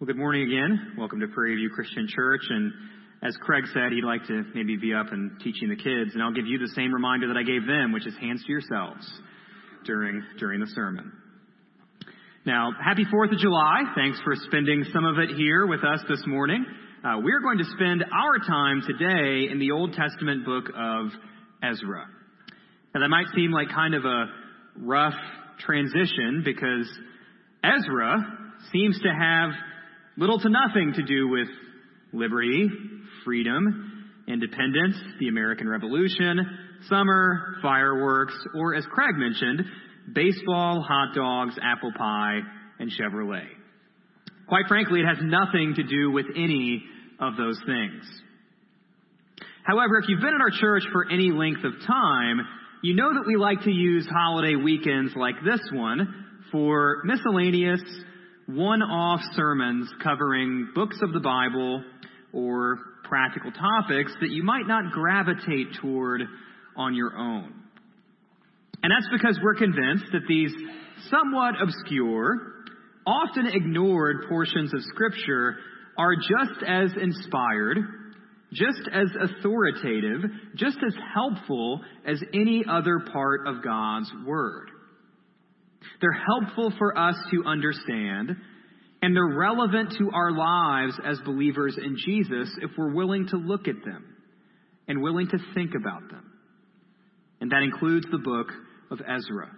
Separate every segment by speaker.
Speaker 1: Well, good morning again. Welcome to Prairie View Christian Church. And as Craig said, he'd like to maybe be up and teaching the kids. And I'll give you the same reminder that I gave them, which is hands to yourselves during, during the sermon. Now, happy 4th of July. Thanks for spending some of it here with us this morning. Uh, we're going to spend our time today in the Old Testament book of Ezra. Now, that might seem like kind of a rough transition because Ezra seems to have little to nothing to do with liberty, freedom, independence, the American Revolution, summer, fireworks, or as Craig mentioned, baseball, hot dogs, apple pie, and Chevrolet. Quite frankly, it has nothing to do with any of those things. However, if you've been in our church for any length of time, you know that we like to use holiday weekends like this one for miscellaneous one-off sermons covering books of the Bible or practical topics that you might not gravitate toward on your own. And that's because we're convinced that these somewhat obscure, often ignored portions of Scripture are just as inspired, just as authoritative, just as helpful as any other part of God's Word. They're helpful for us to understand, and they're relevant to our lives as believers in Jesus if we're willing to look at them and willing to think about them. And that includes the book of Ezra.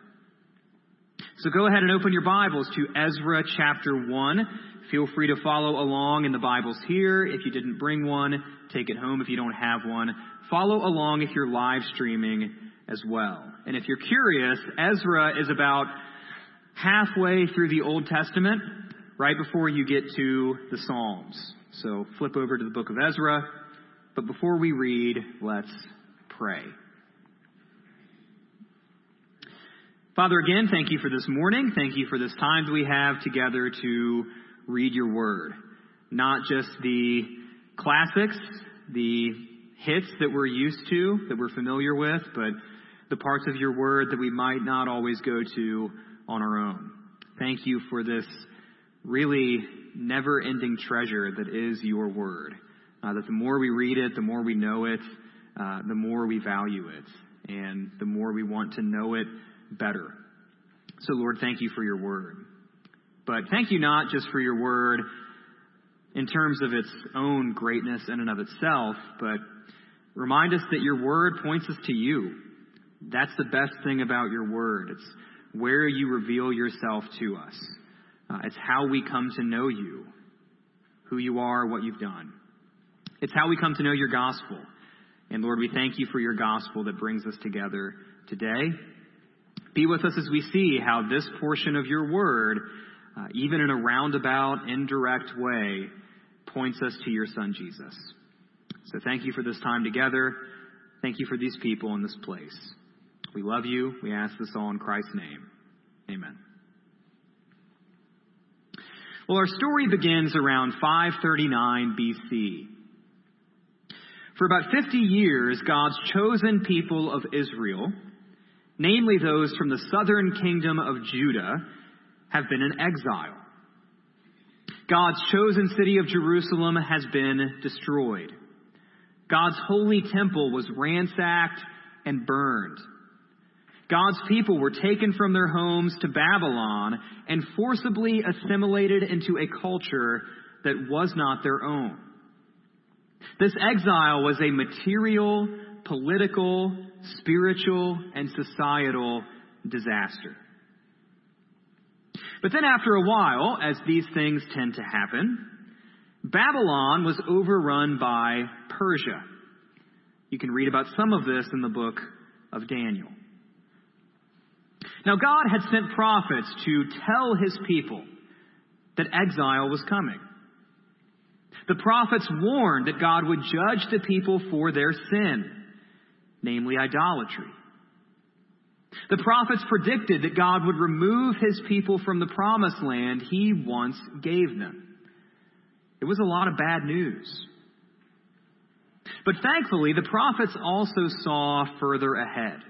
Speaker 1: So go ahead and open your Bibles to Ezra chapter 1. Feel free to follow along in the Bibles here. If you didn't bring one, take it home if you don't have one. Follow along if you're live streaming as well. And if you're curious, Ezra is about halfway through the Old Testament, right before you get to the Psalms. So flip over to the book of Ezra. But before we read, let's pray. Father, again, thank you for this morning. Thank you for this time that we have together to read your word. Not just the classics, the hits that we're used to, that we're familiar with, but the parts of your word that we might not always go to on our own. Thank you for this really never ending treasure that is your word. Uh, that the more we read it, the more we know it, uh, the more we value it, and the more we want to know it better. So, Lord, thank you for your word. But thank you not just for your word in terms of its own greatness in and of itself, but remind us that your word points us to you. That's the best thing about your word. It's where you reveal yourself to us. Uh, it's how we come to know you, who you are, what you've done. It's how we come to know your gospel. And Lord, we thank you for your gospel that brings us together today. Be with us as we see how this portion of your word, uh, even in a roundabout, indirect way, points us to your son Jesus. So thank you for this time together. Thank you for these people in this place. We love you. We ask this all in Christ's name. Amen. Well, our story begins around 539 BC. For about 50 years, God's chosen people of Israel, namely those from the southern kingdom of Judah, have been in exile. God's chosen city of Jerusalem has been destroyed. God's holy temple was ransacked and burned. God's people were taken from their homes to Babylon and forcibly assimilated into a culture that was not their own. This exile was a material, political, spiritual, and societal disaster. But then after a while, as these things tend to happen, Babylon was overrun by Persia. You can read about some of this in the book of Daniel. Now, God had sent prophets to tell his people that exile was coming. The prophets warned that God would judge the people for their sin, namely idolatry. The prophets predicted that God would remove his people from the promised land he once gave them. It was a lot of bad news. But thankfully, the prophets also saw further ahead.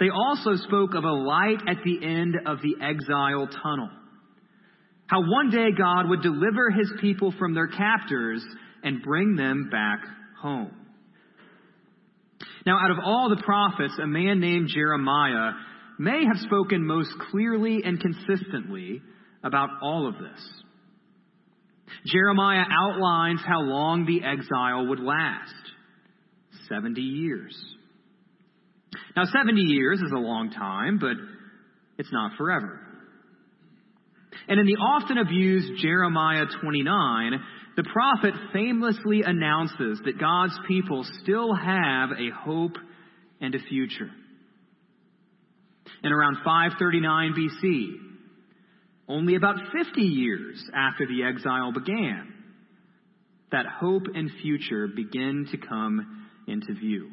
Speaker 1: They also spoke of a light at the end of the exile tunnel. How one day God would deliver his people from their captors and bring them back home. Now, out of all the prophets, a man named Jeremiah may have spoken most clearly and consistently about all of this. Jeremiah outlines how long the exile would last 70 years. Now, 70 years is a long time, but it's not forever. And in the often abused Jeremiah 29, the prophet famously announces that God's people still have a hope and a future. In around 539 BC, only about 50 years after the exile began, that hope and future begin to come into view.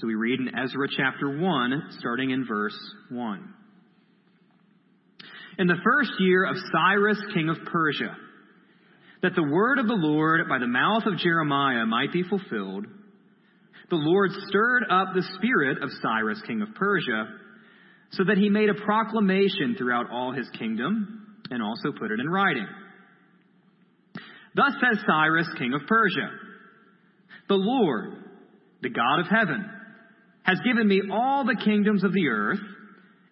Speaker 1: So we read in Ezra chapter 1, starting in verse 1. In the first year of Cyrus, king of Persia, that the word of the Lord by the mouth of Jeremiah might be fulfilled, the Lord stirred up the spirit of Cyrus, king of Persia, so that he made a proclamation throughout all his kingdom and also put it in writing. Thus says Cyrus, king of Persia The Lord, the God of heaven, has given me all the kingdoms of the earth,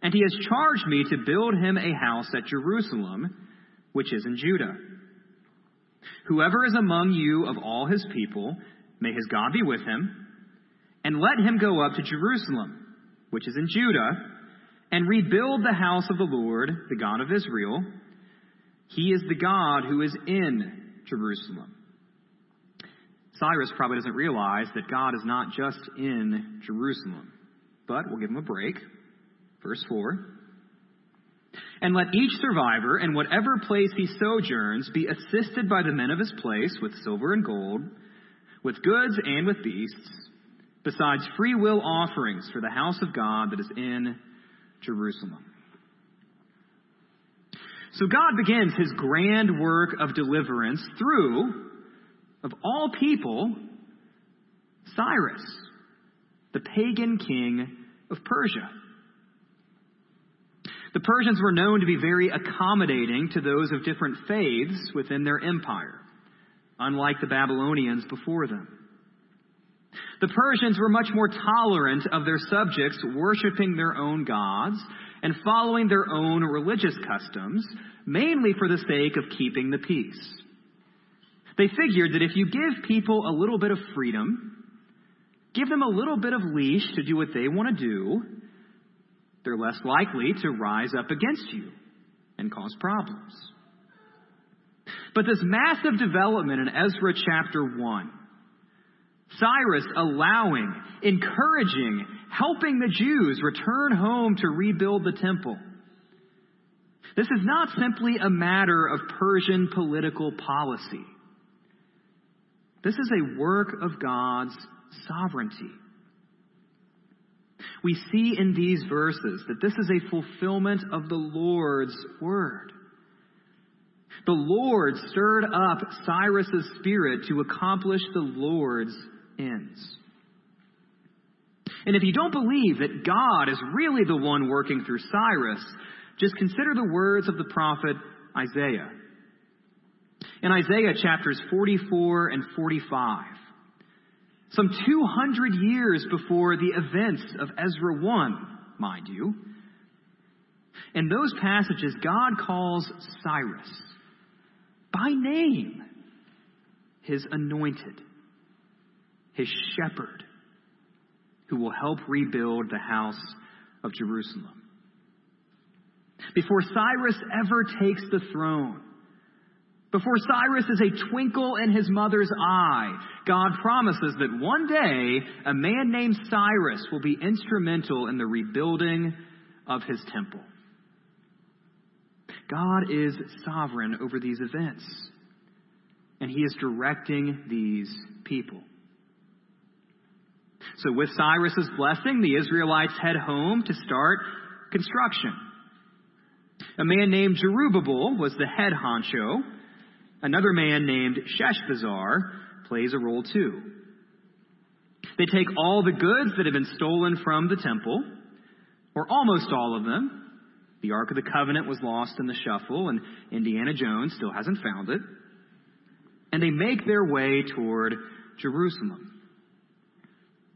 Speaker 1: and he has charged me to build him a house at Jerusalem, which is in Judah. Whoever is among you of all his people, may his God be with him, and let him go up to Jerusalem, which is in Judah, and rebuild the house of the Lord, the God of Israel. He is the God who is in Jerusalem. Cyrus probably doesn't realize that God is not just in Jerusalem, but we'll give him a break. Verse 4. And let each survivor, in whatever place he sojourns, be assisted by the men of his place with silver and gold, with goods and with beasts, besides free will offerings for the house of God that is in Jerusalem. So God begins his grand work of deliverance through, of all people, Cyrus, the pagan king of Persia. The Persians were known to be very accommodating to those of different faiths within their empire, unlike the Babylonians before them. The Persians were much more tolerant of their subjects worshiping their own gods and following their own religious customs, mainly for the sake of keeping the peace. They figured that if you give people a little bit of freedom, give them a little bit of leash to do what they want to do, they're less likely to rise up against you and cause problems. But this massive development in Ezra chapter 1 Cyrus allowing, encouraging, helping the Jews return home to rebuild the temple. This is not simply a matter of Persian political policy. This is a work of God's sovereignty. We see in these verses that this is a fulfillment of the Lord's word. The Lord stirred up Cyrus's spirit to accomplish the Lord's ends. And if you don't believe that God is really the one working through Cyrus, just consider the words of the prophet Isaiah. In Isaiah chapters 44 and 45, some 200 years before the events of Ezra 1, mind you, in those passages, God calls Cyrus by name his anointed his shepherd, who will help rebuild the house of Jerusalem. Before Cyrus ever takes the throne, before Cyrus is a twinkle in his mother's eye, God promises that one day a man named Cyrus will be instrumental in the rebuilding of his temple. God is sovereign over these events, and he is directing these people. So, with Cyrus's blessing, the Israelites head home to start construction. A man named Zerubbabel was the head honcho. Another man named Sheshbazzar plays a role too. They take all the goods that have been stolen from the temple, or almost all of them, The Ark of the Covenant was lost in the shuffle, and Indiana Jones still hasn't found it. And they make their way toward Jerusalem.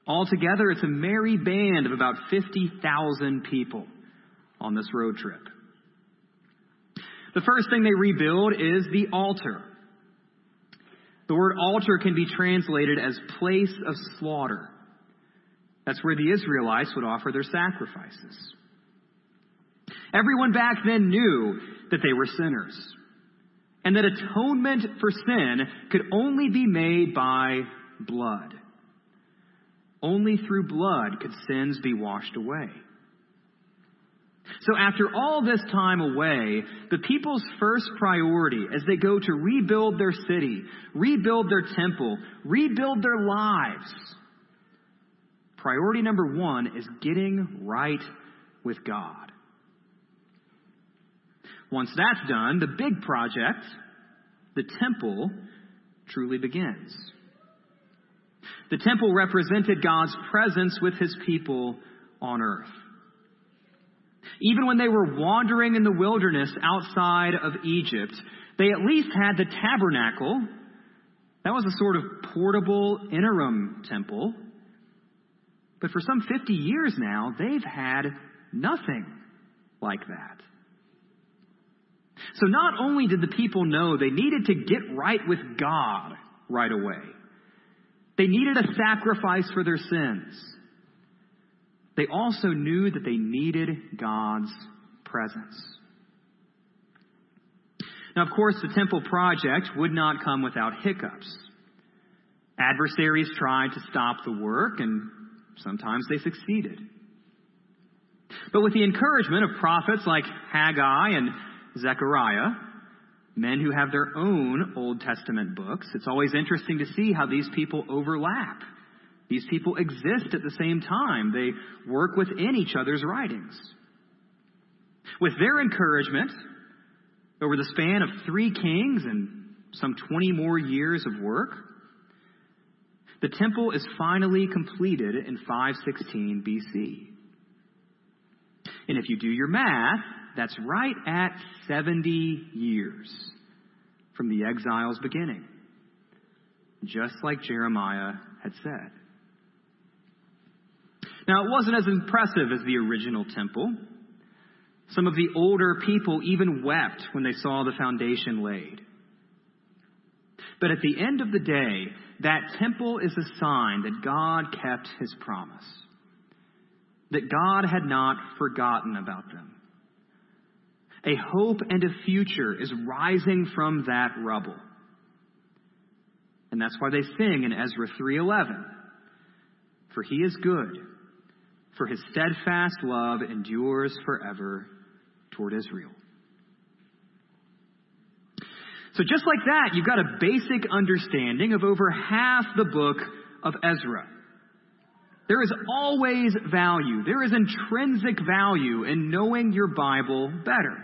Speaker 1: Altogether, it's a merry band of about 50,000 people on this road trip. The first thing they rebuild is the altar. The word altar can be translated as place of slaughter. That's where the Israelites would offer their sacrifices. Everyone back then knew that they were sinners and that atonement for sin could only be made by blood. Only through blood could sins be washed away. So after all this time away, the people's first priority as they go to rebuild their city, rebuild their temple, rebuild their lives, priority number one is getting right with God. Once that's done, the big project, the temple, truly begins. The temple represented God's presence with his people on earth. Even when they were wandering in the wilderness outside of Egypt, they at least had the tabernacle. That was a sort of portable interim temple. But for some 50 years now, they've had nothing like that. So not only did the people know they needed to get right with God right away, they needed a sacrifice for their sins. They also knew that they needed God's presence. Now, of course, the temple project would not come without hiccups. Adversaries tried to stop the work, and sometimes they succeeded. But with the encouragement of prophets like Haggai and Zechariah, men who have their own Old Testament books, it's always interesting to see how these people overlap. These people exist at the same time. They work within each other's writings. With their encouragement, over the span of three kings and some 20 more years of work, the temple is finally completed in 516 BC. And if you do your math, that's right at 70 years from the exile's beginning, just like Jeremiah had said. Now, it wasn't as impressive as the original temple. Some of the older people even wept when they saw the foundation laid. But at the end of the day, that temple is a sign that God kept his promise, that God had not forgotten about them. A hope and a future is rising from that rubble. And that's why they sing in Ezra 3:11, "For he is good, for his steadfast love endures forever toward Israel." So just like that, you've got a basic understanding of over half the book of Ezra. There is always value. There is intrinsic value in knowing your Bible better.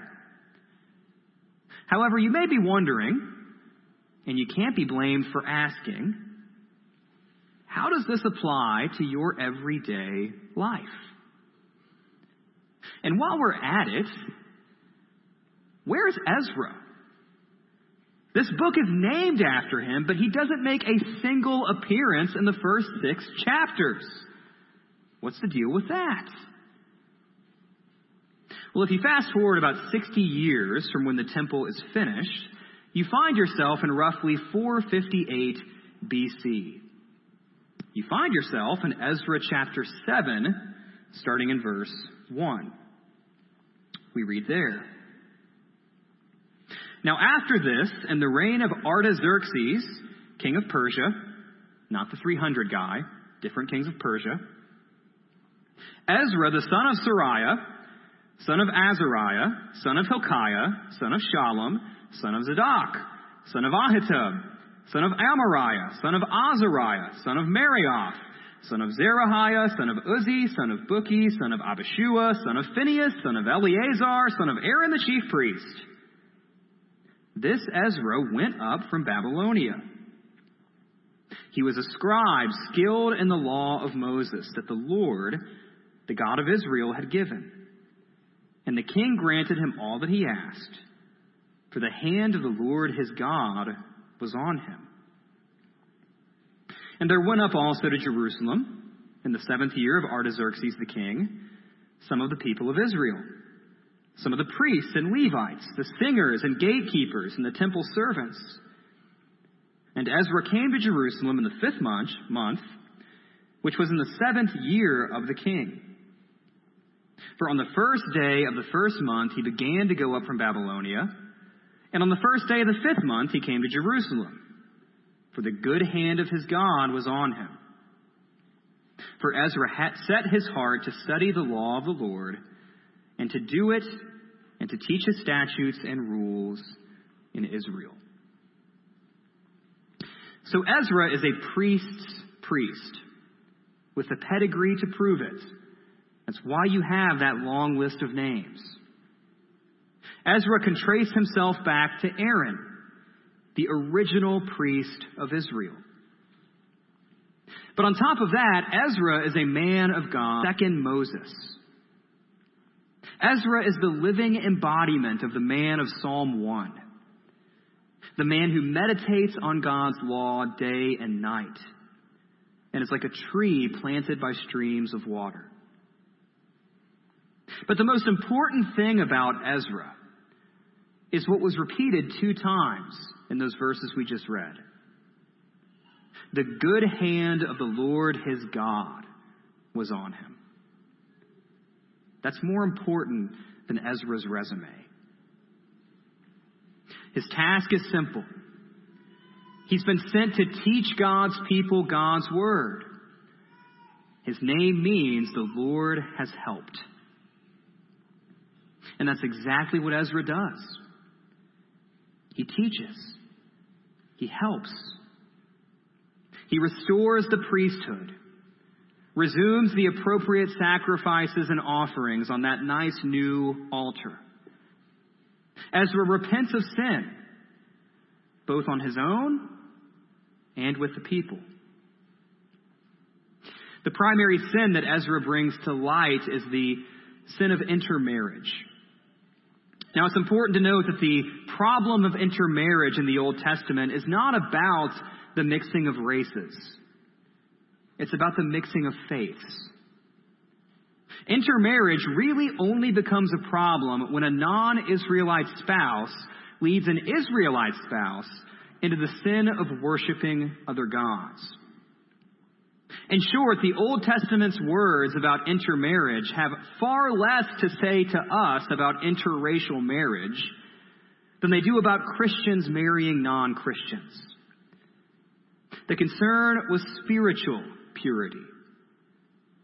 Speaker 1: However, you may be wondering, and you can't be blamed for asking, how does this apply to your everyday life? And while we're at it, where's Ezra? This book is named after him, but he doesn't make a single appearance in the first six chapters. What's the deal with that? Well, if you fast forward about 60 years from when the temple is finished, you find yourself in roughly 458 BC. You find yourself in Ezra chapter 7, starting in verse 1. We read there. Now, after this, in the reign of Artaxerxes, king of Persia, not the 300 guy, different kings of Persia, Ezra, the son of Seraiah, son of Azariah, son of Hilkiah, son of Shallum, son of Zadok, son of Ahitub, son of Amariah, son of Azariah, son of Meraioth, son of Zerahiah, son of Uzzi, son of Bukki, son of Abishua, son of Phinehas, son of Eleazar, son of Aaron the chief priest. This Ezra went up from Babylonia. He was a scribe skilled in the law of Moses that the Lord, the God of Israel, had given. And the king granted him all that he asked, for the hand of the Lord his God was on him. And there went up also to Jerusalem, in the seventh year of Artaxerxes the king, some of the people of Israel, some of the priests and Levites, the singers and gatekeepers, and the temple servants. And Ezra came to Jerusalem in the fifth month, month which was in the seventh year of the king. For on the first day of the first month he began to go up from Babylonia, and on the first day of the fifth month he came to Jerusalem, for the good hand of his God was on him. For Ezra had set his heart to study the law of the Lord, and to do it, and to teach his statutes and rules in Israel. So Ezra is a priest's priest, with a pedigree to prove it. That's why you have that long list of names. Ezra can trace himself back to Aaron, the original priest of Israel. But on top of that, Ezra is a man of God, second Moses. Ezra is the living embodiment of the man of Psalm 1, the man who meditates on God's law day and night, and is like a tree planted by streams of water. But the most important thing about Ezra is what was repeated two times in those verses we just read. The good hand of the Lord his God was on him. That's more important than Ezra's resume. His task is simple. He's been sent to teach God's people God's word. His name means the Lord has helped. And that's exactly what Ezra does. He teaches, he helps, he restores the priesthood, resumes the appropriate sacrifices and offerings on that nice new altar. Ezra repents of sin, both on his own and with the people. The primary sin that Ezra brings to light is the sin of intermarriage. Now, it's important to note that the problem of intermarriage in the Old Testament is not about the mixing of races. It's about the mixing of faiths. Intermarriage really only becomes a problem when a non Israelite spouse leads an Israelite spouse into the sin of worshiping other gods. In short, the Old Testament's words about intermarriage have far less to say to us about interracial marriage than they do about Christians marrying non Christians. The concern was spiritual purity,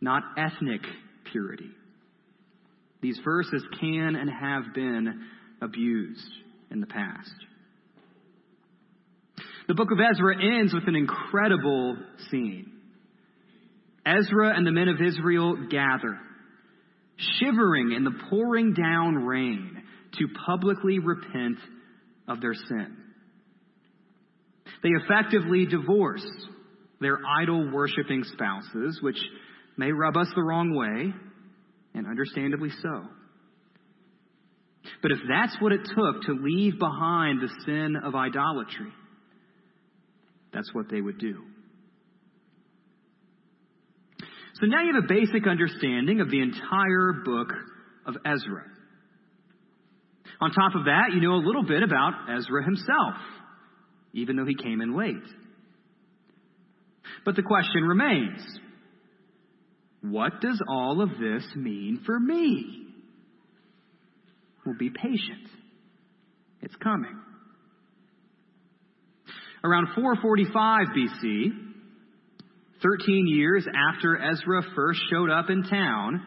Speaker 1: not ethnic purity. These verses can and have been abused in the past. The book of Ezra ends with an incredible scene. Ezra and the men of Israel gather, shivering in the pouring down rain, to publicly repent of their sin. They effectively divorce their idol worshiping spouses, which may rub us the wrong way, and understandably so. But if that's what it took to leave behind the sin of idolatry, that's what they would do. So now you have a basic understanding of the entire book of Ezra. On top of that, you know a little bit about Ezra himself, even though he came in late. But the question remains what does all of this mean for me? Well, be patient. It's coming. Around 445 BC, 13 years after Ezra first showed up in town,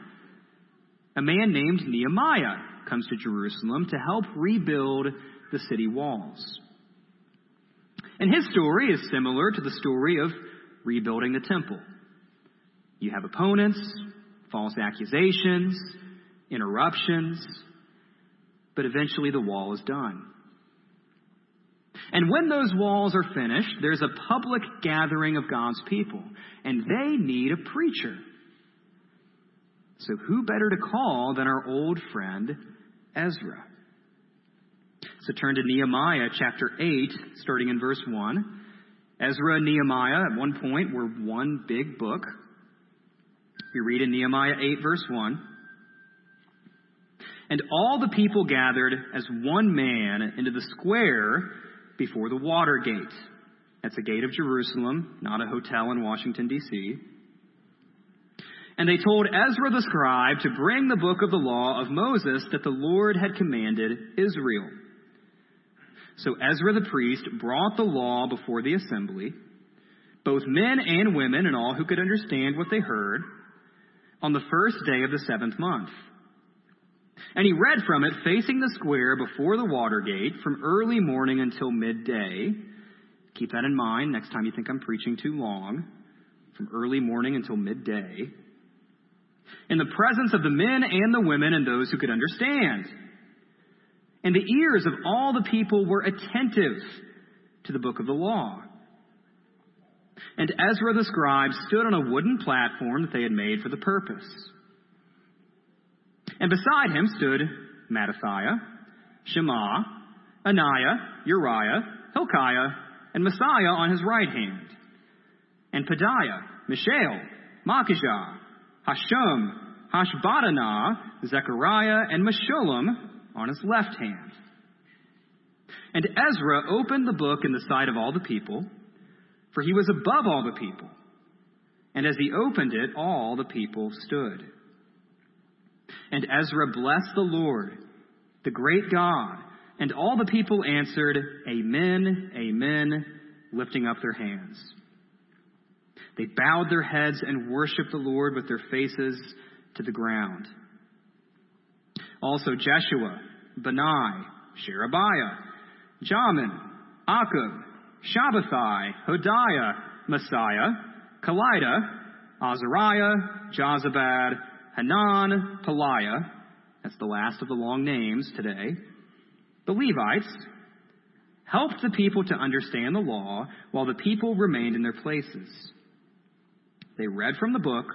Speaker 1: a man named Nehemiah comes to Jerusalem to help rebuild the city walls. And his story is similar to the story of rebuilding the temple. You have opponents, false accusations, interruptions, but eventually the wall is done. And when those walls are finished, there's a public gathering of God's people, and they need a preacher. So, who better to call than our old friend Ezra? So, turn to Nehemiah chapter 8, starting in verse 1. Ezra and Nehemiah, at one point, were one big book. We read in Nehemiah 8, verse 1. And all the people gathered as one man into the square before the water gate. That's the gate of Jerusalem, not a hotel in Washington, D.C. And they told Ezra the scribe to bring the book of the law of Moses that the Lord had commanded Israel. So Ezra the priest brought the law before the assembly, both men and women and all who could understand what they heard, on the first day of the seventh month. And he read from it facing the square before the water gate from early morning until midday. Keep that in mind next time you think I'm preaching too long. From early morning until midday in the presence of the men and the women and those who could understand. And the ears of all the people were attentive to the book of the law. And Ezra the scribe stood on a wooden platform that they had made for the purpose. And beside him stood Mattithiah, Shema, Ananiah, Uriah, Hilkiah, and Maaseiah on his right hand, and Pedaiah, Mishael, Malchijah, Hashum, Hashbaddanah, Zechariah, and Meshullam on his left hand. And Ezra opened the book in the sight of all the people, for he was above all the people. And as he opened it, all the people stood. And Ezra blessed the Lord, the great God, and all the people answered, Amen, Amen, lifting up their hands. They bowed their heads and worshiped the Lord with their faces to the ground. Also Jeshua, Bani, Sherebiah, Jamin, Akkub, Shabbethai, Hodiah, Maaseiah, Kelita, Azariah, Jozabad, Hanan, Pelaiah, that's the last of the long names today, the Levites, helped the people to understand the law while the people remained in their places. They read from the book,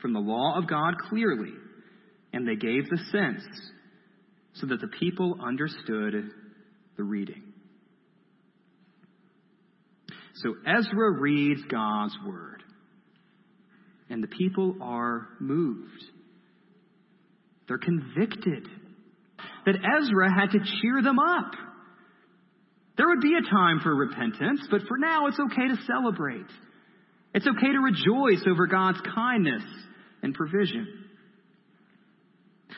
Speaker 1: from the law of God clearly, and they gave the sense so that the people understood the reading. So Ezra reads God's word, and the people are moved. They're convicted that Ezra had to cheer them up. There would be a time for repentance, but for now it's okay to celebrate. It's okay to rejoice over God's kindness and provision.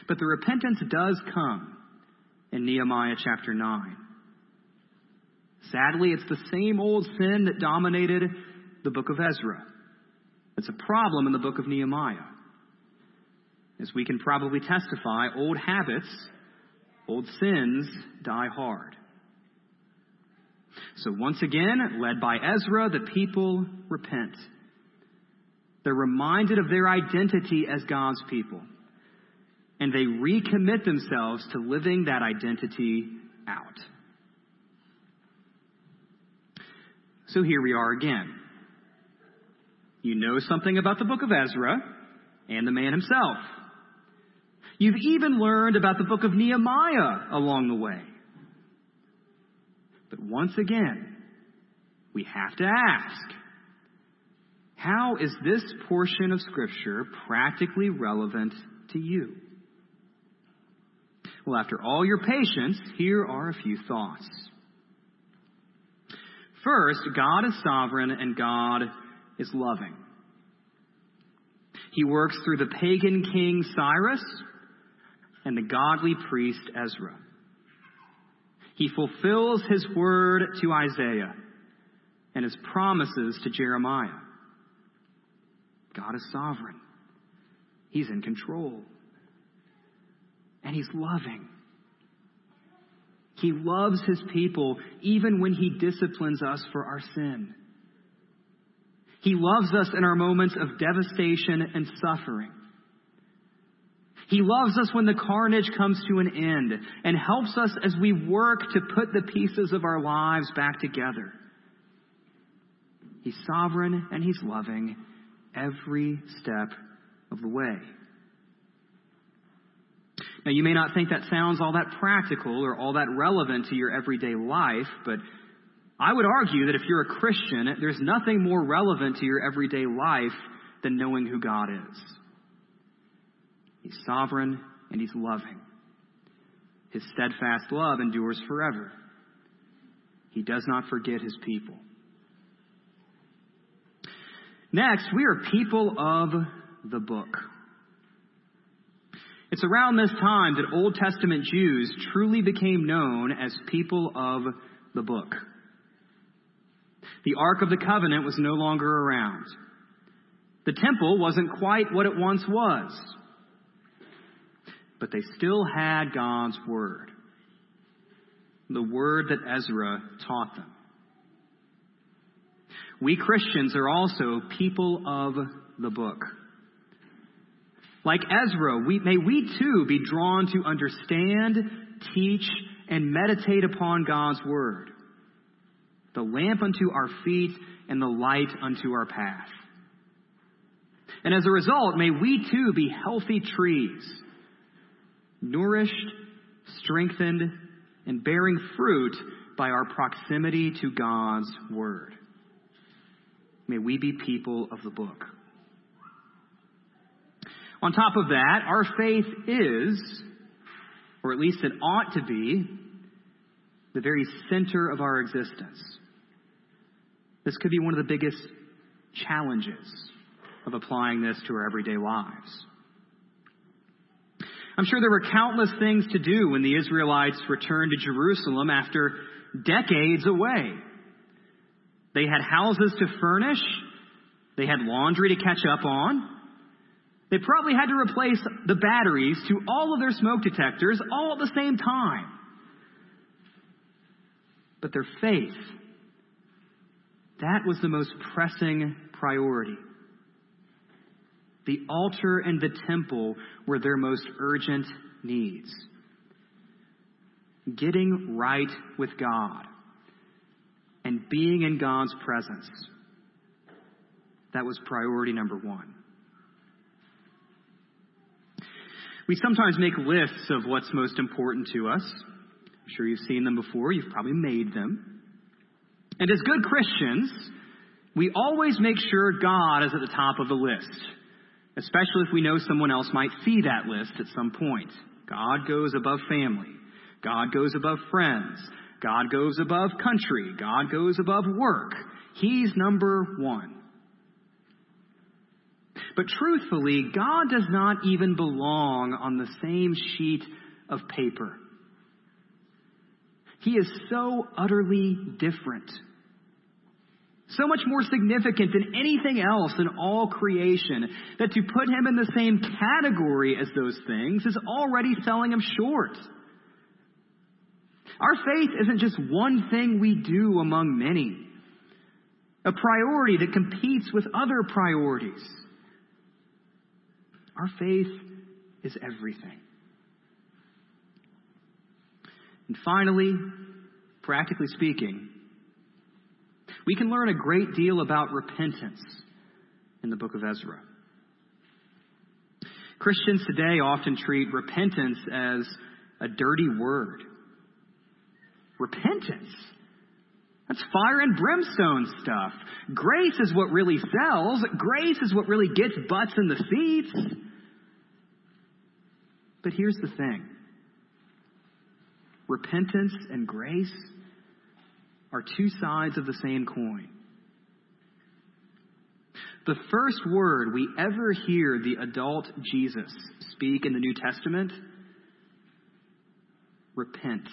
Speaker 1: But the repentance does come in Nehemiah chapter 9. Sadly, it's the same old sin that dominated the book of Ezra. It's a problem in the book of Nehemiah. As we can probably testify, old habits, old sins die hard. So once again, led by Ezra, the people repent. They're reminded of their identity as God's people. And they recommit themselves to living that identity out. So here we are again. You know something about the book of Ezra and the man himself. You've even learned about the book of Nehemiah along the way. But once again, we have to ask how is this portion of Scripture practically relevant to you? Well, after all your patience, here are a few thoughts. First, God is sovereign and God is loving. He works through the pagan king Cyrus and the godly priest Ezra. He fulfills his word to Isaiah and his promises to Jeremiah. God is sovereign. He's in control. And he's loving. He loves his people even when he disciplines us for our sin. He loves us in our moments of devastation and suffering. He loves us when the carnage comes to an end and helps us as we work to put the pieces of our lives back together. He's sovereign and He's loving every step of the way. Now, you may not think that sounds all that practical or all that relevant to your everyday life, but I would argue that if you're a Christian, there's nothing more relevant to your everyday life than knowing who God is. He's sovereign and He's loving. His steadfast love endures forever. He does not forget His people. Next, we are people of the book. It's around this time that Old Testament Jews truly became known as people of the book. The Ark of the Covenant was no longer around. The temple wasn't quite what it once was. But they still had God's Word. The Word that Ezra taught them. We Christians are also people of the book. Like Ezra, we, may we too be drawn to understand, teach, and meditate upon God's Word, the lamp unto our feet and the light unto our path. And as a result, may we too be healthy trees, nourished, strengthened, and bearing fruit by our proximity to God's Word. May we be people of the book. On top of that, our faith is, or at least it ought to be, the very center of our existence. This could be one of the biggest challenges of applying this to our everyday lives. I'm sure there were countless things to do when the Israelites returned to Jerusalem after decades away. They had houses to furnish, they had laundry to catch up on, they probably had to replace the batteries to all of their smoke detectors all at the same time. But their faith, that was the most pressing priority. The altar and the temple were their most urgent needs. Getting right with God and being in God's presence. That was priority number one. We sometimes make lists of what's most important to us. I'm sure you've seen them before, you've probably made them. And as good Christians, we always make sure God is at the top of the list, especially if we know someone else might see that list at some point. God goes above family, God goes above friends, God goes above country, God goes above work. He's number one. But truthfully, God does not even belong on the same sheet of paper. He is so utterly different. So much more significant than anything else in all creation that to put him in the same category as those things is already selling him short. Our faith isn't just one thing we do among many, a priority that competes with other priorities. Our faith is everything. And finally, practically speaking, we can learn a great deal about repentance in the book of Ezra. Christians today often treat repentance as a dirty word. Repentance? That's fire and brimstone stuff. Grace is what really sells. Grace is what really gets butts in the seats. But here's the thing repentance and grace are two sides of the same coin. The first word we ever hear the adult Jesus speak in the New Testament repent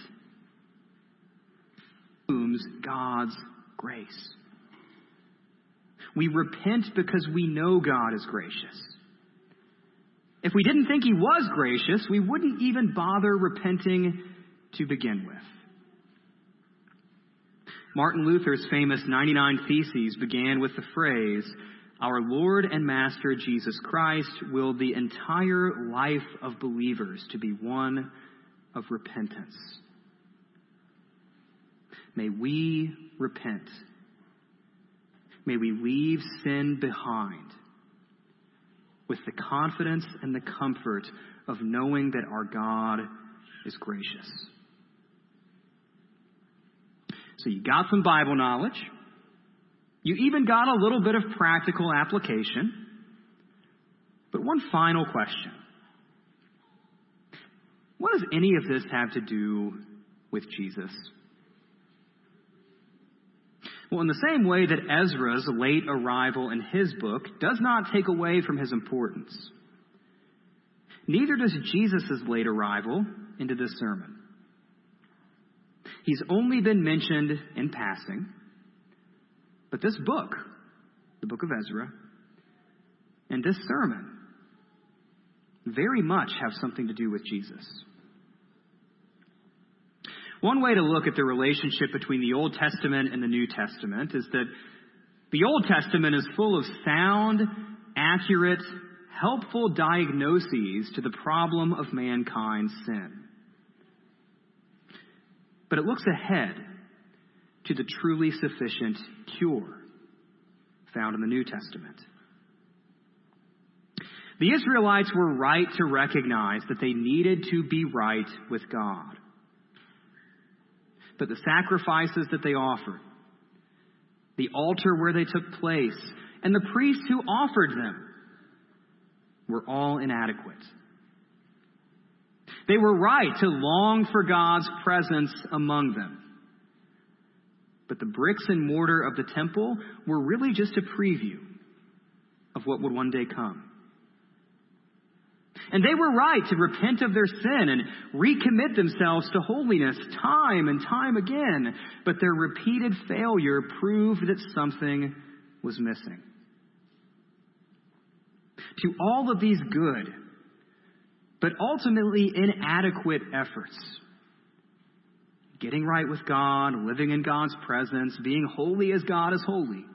Speaker 1: God's grace. We repent because we know God is gracious. If we didn't think He was gracious, we wouldn't even bother repenting to begin with. Martin Luther's famous 99 Theses began with the phrase, Our Lord and Master Jesus Christ will the entire life of believers to be one of repentance. May we repent. May we leave sin behind with the confidence and the comfort of knowing that our God is gracious. So you got some Bible knowledge. You even got a little bit of practical application. But one final question What does any of this have to do with Jesus? Well, in the same way that Ezra's late arrival in his book does not take away from his importance, neither does Jesus' late arrival into this sermon. He's only been mentioned in passing, but this book, the book of Ezra, and this sermon very much have something to do with Jesus. One way to look at the relationship between the Old Testament and the New Testament is that the Old Testament is full of sound, accurate, helpful diagnoses to the problem of mankind's sin. But it looks ahead to the truly sufficient cure found in the New Testament. The Israelites were right to recognize that they needed to be right with God. But the sacrifices that they offered, the altar where they took place, and the priests who offered them were all inadequate. They were right to long for God's presence among them. But the bricks and mortar of the temple were really just a preview of what would one day come. And they were right to repent of their sin and recommit themselves to holiness time and time again. But their repeated failure proved that something was missing. To all of these good, but ultimately inadequate efforts, getting right with God, living in God's presence, being holy as God is holy,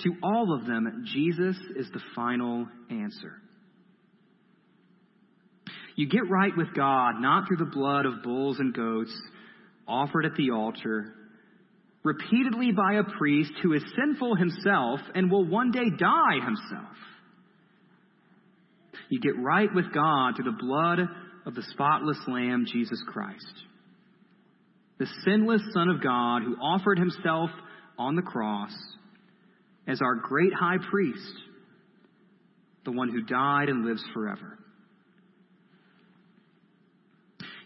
Speaker 1: to all of them, Jesus is the final answer. You get right with God not through the blood of bulls and goats offered at the altar, repeatedly by a priest who is sinful himself and will one day die himself. You get right with God through the blood of the spotless Lamb, Jesus Christ, the sinless Son of God who offered himself on the cross as our great high priest, the one who died and lives forever.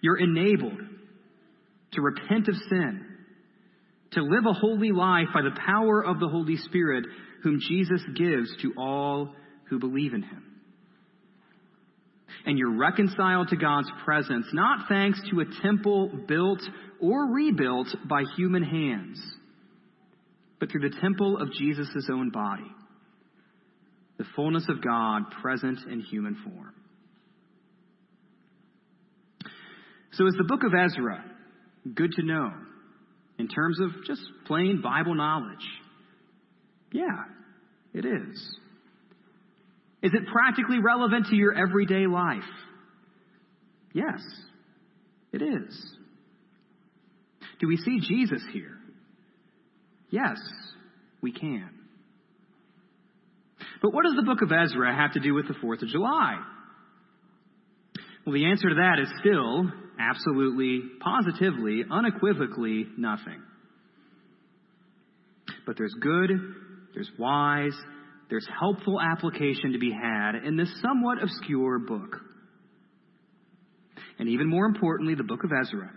Speaker 1: You're enabled to repent of sin, to live a holy life by the power of the Holy Spirit, whom Jesus gives to all who believe in him. And you're reconciled to God's presence, not thanks to a temple built or rebuilt by human hands, but through the temple of Jesus' own body, the fullness of God present in human form. So is the book of Ezra good to know in terms of just plain Bible knowledge? Yeah, it is. Is it practically relevant to your everyday life? Yes, it is. Do we see Jesus here? Yes, we can. But what does the book of Ezra have to do with the 4th of July? Well, the answer to that is still absolutely, positively, unequivocally nothing. But there's good, there's wise, there's helpful application to be had in this somewhat obscure book. And even more importantly, the book of Ezra,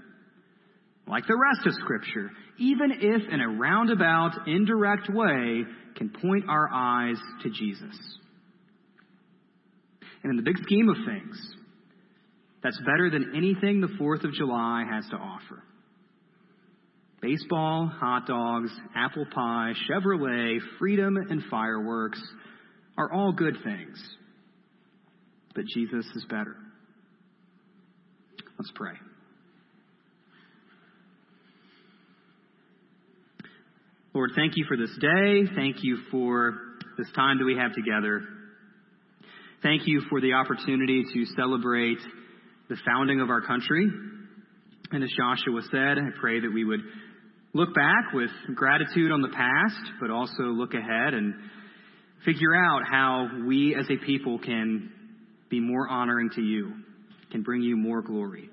Speaker 1: like the rest of Scripture, even if in a roundabout, indirect way, can point our eyes to Jesus. And in the big scheme of things, that's better than anything the 4th of July has to offer. Baseball, hot dogs, apple pie, Chevrolet, freedom, and fireworks are all good things. But Jesus is better. Let's pray. Lord, thank you for this day. Thank you for this time that we have together. Thank you for the opportunity to celebrate the founding of our country. And as Joshua said, I pray that we would look back with gratitude on the past, but also look ahead and figure out how we as a people can be more honoring to you, can bring you more glory.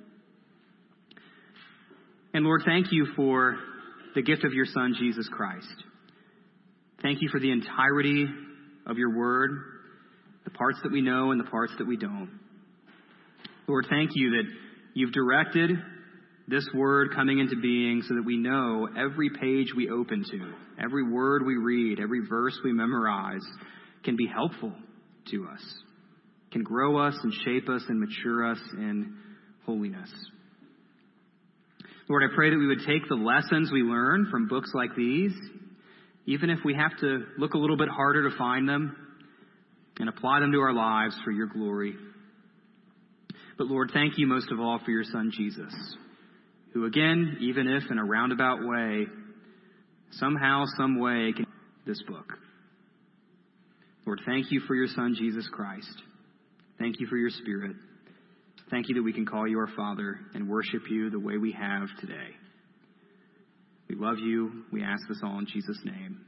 Speaker 1: And Lord, thank you for the gift of your Son, Jesus Christ. Thank you for the entirety of your word, the parts that we know and the parts that we don't. Lord, thank you that you've directed this word coming into being so that we know every page we open to, every word we read, every verse we memorize can be helpful to us, can grow us and shape us and mature us in holiness. Lord, I pray that we would take the lessons we learn from books like these, even if we have to look a little bit harder to find them, and apply them to our lives for your glory. But Lord, thank you most of all for your Son Jesus, who again, even if in a roundabout way, somehow, some way, can this book. Lord, thank you for your Son, Jesus Christ. Thank you for your Spirit. Thank you that we can call you our Father and worship you the way we have today. We love you. We ask this all in Jesus' name.